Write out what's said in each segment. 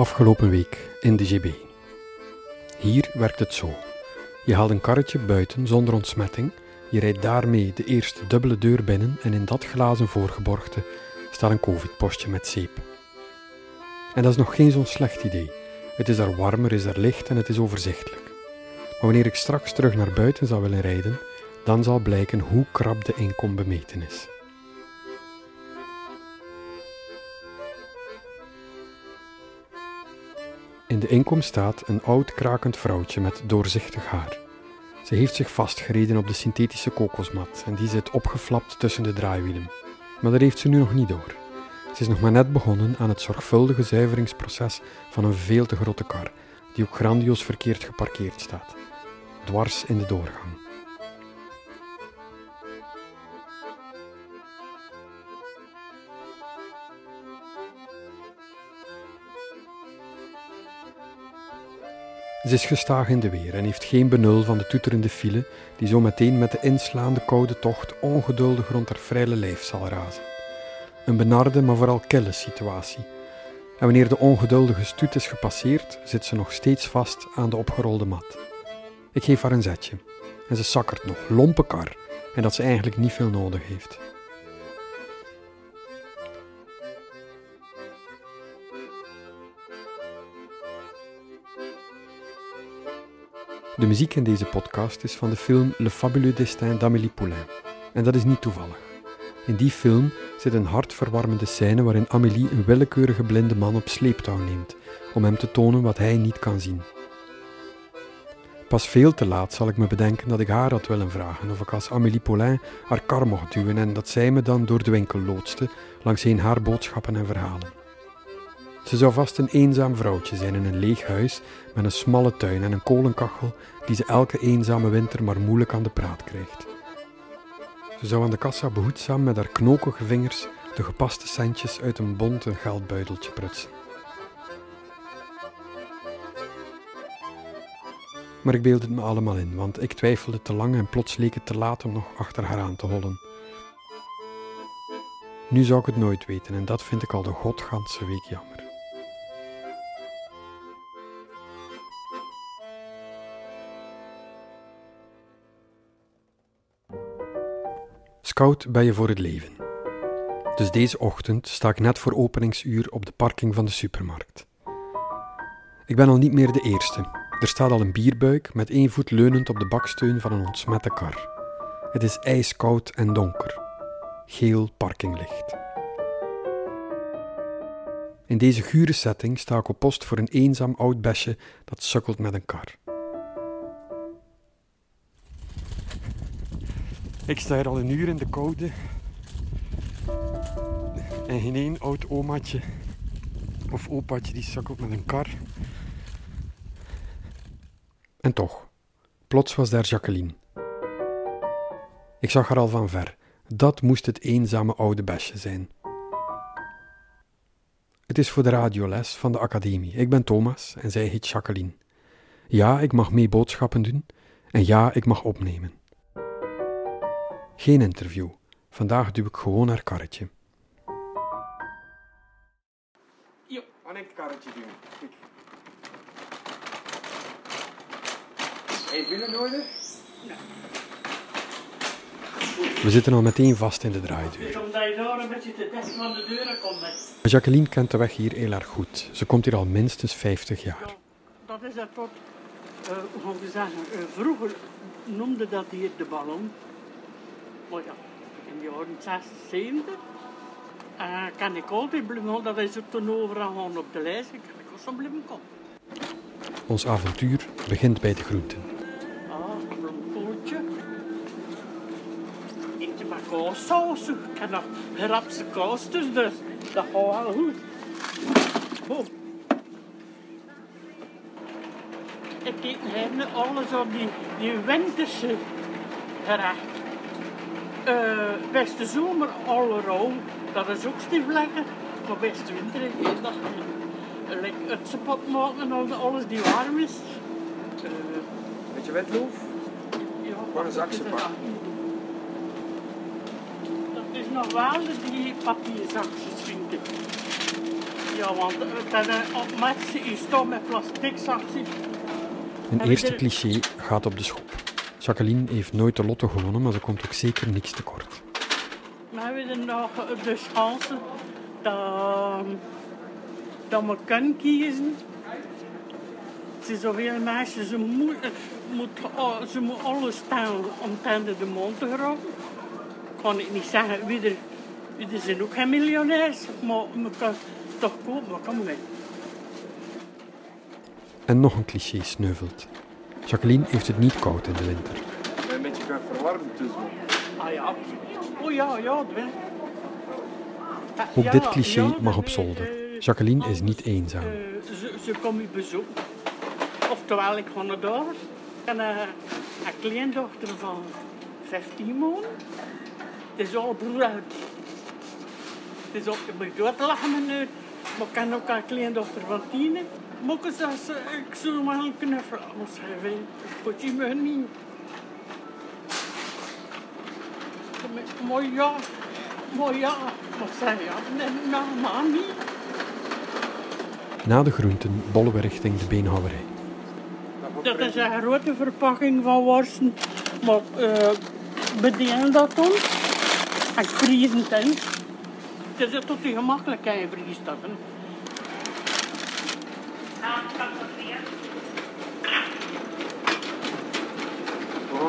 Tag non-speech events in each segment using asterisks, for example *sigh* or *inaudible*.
Afgelopen week in de GB. Hier werkt het zo. Je haalt een karretje buiten zonder ontsmetting, je rijdt daarmee de eerste dubbele deur binnen en in dat glazen voorgeborgte staat een covid-postje met zeep. En dat is nog geen zo'n slecht idee. Het is daar warmer, is daar licht en het is overzichtelijk. Maar wanneer ik straks terug naar buiten zou willen rijden, dan zal blijken hoe krap de inkom bemeten is. In de inkom staat een oud krakend vrouwtje met doorzichtig haar. Ze heeft zich vastgereden op de synthetische kokosmat en die zit opgeflapt tussen de draaiwielen. Maar dat heeft ze nu nog niet door. Ze is nog maar net begonnen aan het zorgvuldige zuiveringsproces van een veel te grote kar, die ook grandioos verkeerd geparkeerd staat, dwars in de doorgang. Ze is gestaag in de weer en heeft geen benul van de toeterende file die zo meteen met de inslaande koude tocht ongeduldig rond haar vrije lijf zal razen. Een benarde, maar vooral kille situatie. En wanneer de ongeduldige stoet is gepasseerd, zit ze nog steeds vast aan de opgerolde mat. Ik geef haar een zetje en ze sakkert nog, lompe kar, en dat ze eigenlijk niet veel nodig heeft. De muziek in deze podcast is van de film Le Fabuleux Destin d'Amélie Poulain. En dat is niet toevallig. In die film zit een hartverwarmende scène waarin Amélie een willekeurige blinde man op sleeptouw neemt, om hem te tonen wat hij niet kan zien. Pas veel te laat zal ik me bedenken dat ik haar had willen vragen of ik als Amélie Poulain haar kar mocht duwen en dat zij me dan door de winkel loodste, langs haar boodschappen en verhalen. Ze zou vast een eenzaam vrouwtje zijn in een leeg huis met een smalle tuin en een kolenkachel die ze elke eenzame winter maar moeilijk aan de praat krijgt. Ze zou aan de kassa behoedzaam met haar knokige vingers de gepaste centjes uit een bonte geldbuideltje prutsen. Maar ik beeld het me allemaal in, want ik twijfelde te lang en plots leek het te laat om nog achter haar aan te hollen. Nu zou ik het nooit weten en dat vind ik al de godganse week jammer. Scout ben je voor het leven. Dus deze ochtend sta ik net voor openingsuur op de parking van de supermarkt. Ik ben al niet meer de eerste. Er staat al een bierbuik met één voet leunend op de baksteun van een ontsmette kar. Het is ijskoud en donker. Geel parkinglicht. In deze gure setting sta ik op post voor een eenzaam oud besje dat sukkelt met een kar. Ik sta hier al een uur in de koude. En geen oud omaatje of opaatje die sukkelt met een kar. En toch, plots was daar Jacqueline. Ik zag haar al van ver. Dat moest het eenzame oude besje zijn. Het is voor de radioles van de academie. Ik ben Thomas en zij heet Jacqueline. Ja, ik mag mee boodschappen doen. En ja, ik mag opnemen. Geen interview. Vandaag duw ik gewoon haar karretje. Jo, aan ik het karretje duwen. Kijk. Orde? Ja. We zitten al meteen vast in de draaideur. Omdat je daar een beetje te dicht van de deuren komt. Jacqueline kent de weg hier heel erg goed. Ze komt hier al minstens 50 jaar. dat is het tot, uh, hoe zeggen, uh, vroeger noemde dat hier de ballon. Maar ja, in de jaren 60, 70 uh, kan ik altijd blijven, dat is ook toen overal gewoon op de lijst, kan ik ook zo blijven komen. Ons avontuur begint bij de groenten. Ah, een bloemkooltje. Eentje met kaassaus. Ik heb nog gerapse kaas dus, dus dat gaat wel goed. Oh. Ik eet helemaal alles op die, die winterse gerecht. Uh, beste zomer alle rauw, dat is ook stief lekker. Maar beste winter in één dag niet. het sepot maken als alles die warm is. Uh, Beetje wetloof? Ja. Gewoon een zakje pakken. Dat is nog wel die papierzakjes vind ik. Ja, want eh, dat een op mensen is toch met plastic zactie. Een eerste er- cliché gaat op de schop. Jacqueline heeft nooit de lotto gewonnen, maar ze komt ook zeker niks tekort. Hebben we er nog de chance dat, dat we kunnen kiezen. Het zijn zoveel meisjes, ze moeten moet, al- ze moet alles staan om tanden de mond te geraken. Kan ik niet zeggen, wie er, wie er zijn ook geen miljonairs, maar we kan toch kopen, maar kom mee. En nog een cliché sneuvelt. Jacqueline heeft het niet koud in de winter. Een beetje gaan verwarmen tussen. Ah ja, oh ja, ja. Ah, Ook dit cliché mag op zolder. Jacqueline is niet eenzaam. Eh, ze, ze komen bezoeken. Oftewel, ik ga naar daar. En eh, een kleindochter van 15 maanden. Het is al bruid. Het is ook een beetje door te lachen. Maar ik ken ook een kleindochter van 10. Maar ik zei, ze- ik zou maar een knuffel. Maar goed je me niet. Maar ja, maar ja, maar zij ja, nee, nou, maar niet. Na de groenten bollen we richting de beenhouwerij. Dat is een grote verpakking van worsten. Maar uh, bedelen dat dan. En vriezen het in. Het is tot die gemakkelijkheid vriest dat.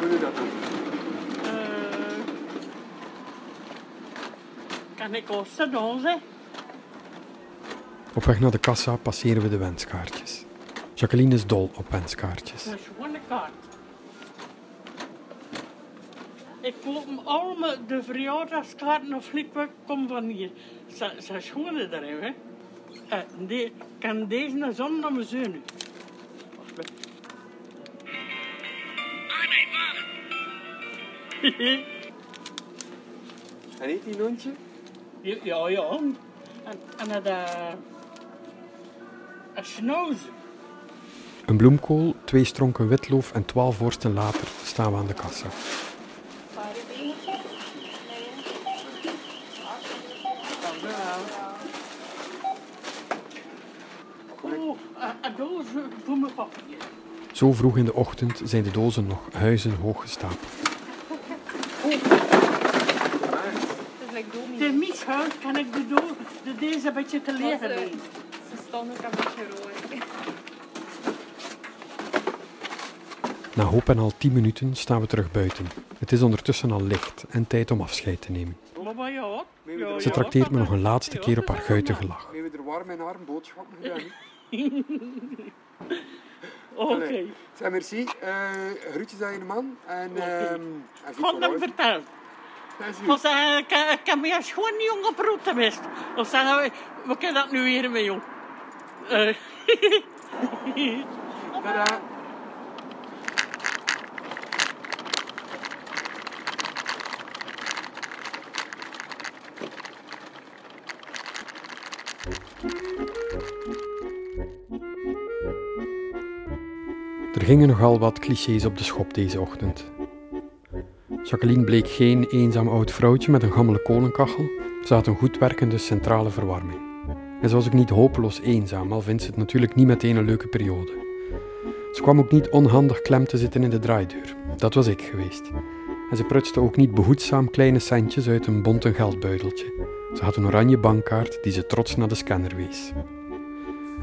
We nu dat doen? Kan ik kosten dan, hè? Op weg naar de kassa passeren we de wenskaartjes. Jacqueline is dol op wenskaartjes. Dat is gewoon een kaart. Ik koop me allemaal de verjaardagskaarten of flikwerk kom van hier. Ze zijn schoon erin, hè. Eh, ik kan deze naar zon naar mijn zoon. En eet die hondje? ja, ja, ja. En, en dat... eh, een snoze. Een bloemkool, twee stronken witloof en twaalf worsten later staan we aan de kassa. Oh, doos voor mijn papier. Zo vroeg in de ochtend zijn de dozen nog huizenhoog gestapeld. De mishuis kan ik de, doos, de deze een beetje te leren doen. Ze staan ook een beetje rood. Na hoop en al tien minuten staan we terug buiten. Het is ondertussen al licht en tijd om afscheid te nemen. Ze trakteert me nog een laatste keer op haar guitige lach. Er warm en arm boodschappen gedaan. *laughs* Oké. Zeg, merci. Eh groetjes aan je man. En, Oké. ehm en dan is Of zeggen, ik, ik heb me als gewoon jong op route geweest. Of zeggen we, we kunnen dat nu weer mee, jong. Eh, *laughs* Tada. *laughs* gingen nogal wat clichés op de schop deze ochtend. Jacqueline bleek geen eenzaam oud vrouwtje met een gammele kolenkachel. Ze had een goed werkende centrale verwarming. En ze was ook niet hopeloos eenzaam, al vindt ze het natuurlijk niet meteen een leuke periode. Ze kwam ook niet onhandig klem te zitten in de draaideur. Dat was ik geweest. En ze prutste ook niet behoedzaam kleine centjes uit een bonten geldbuideltje. Ze had een oranje bankkaart die ze trots naar de scanner wees.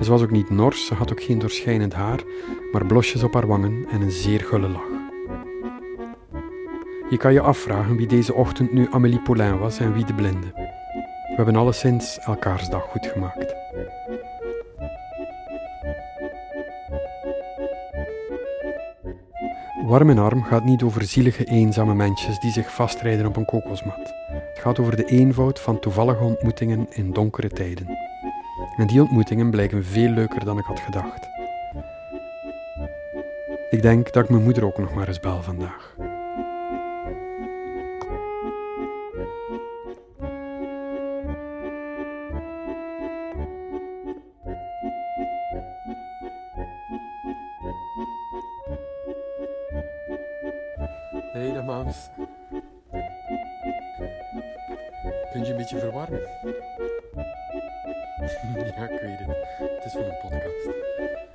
Ze was ook niet nors, ze had ook geen doorschijnend haar, maar blosjes op haar wangen en een zeer gulle lach. Je kan je afvragen wie deze ochtend nu Amélie Poulain was en wie de blinde. We hebben alleszins elkaars dag goed gemaakt. Warm en arm gaat niet over zielige eenzame mensjes die zich vastrijden op een kokosmat. Het gaat over de eenvoud van toevallige ontmoetingen in donkere tijden. En die ontmoetingen blijken veel leuker dan ik had gedacht. Ik denk dat ik mijn moeder ook nog maar eens bel vandaag. Hey, mams. Kun je een beetje verwarmen? Ja, ik weet het. Het is van een podcast.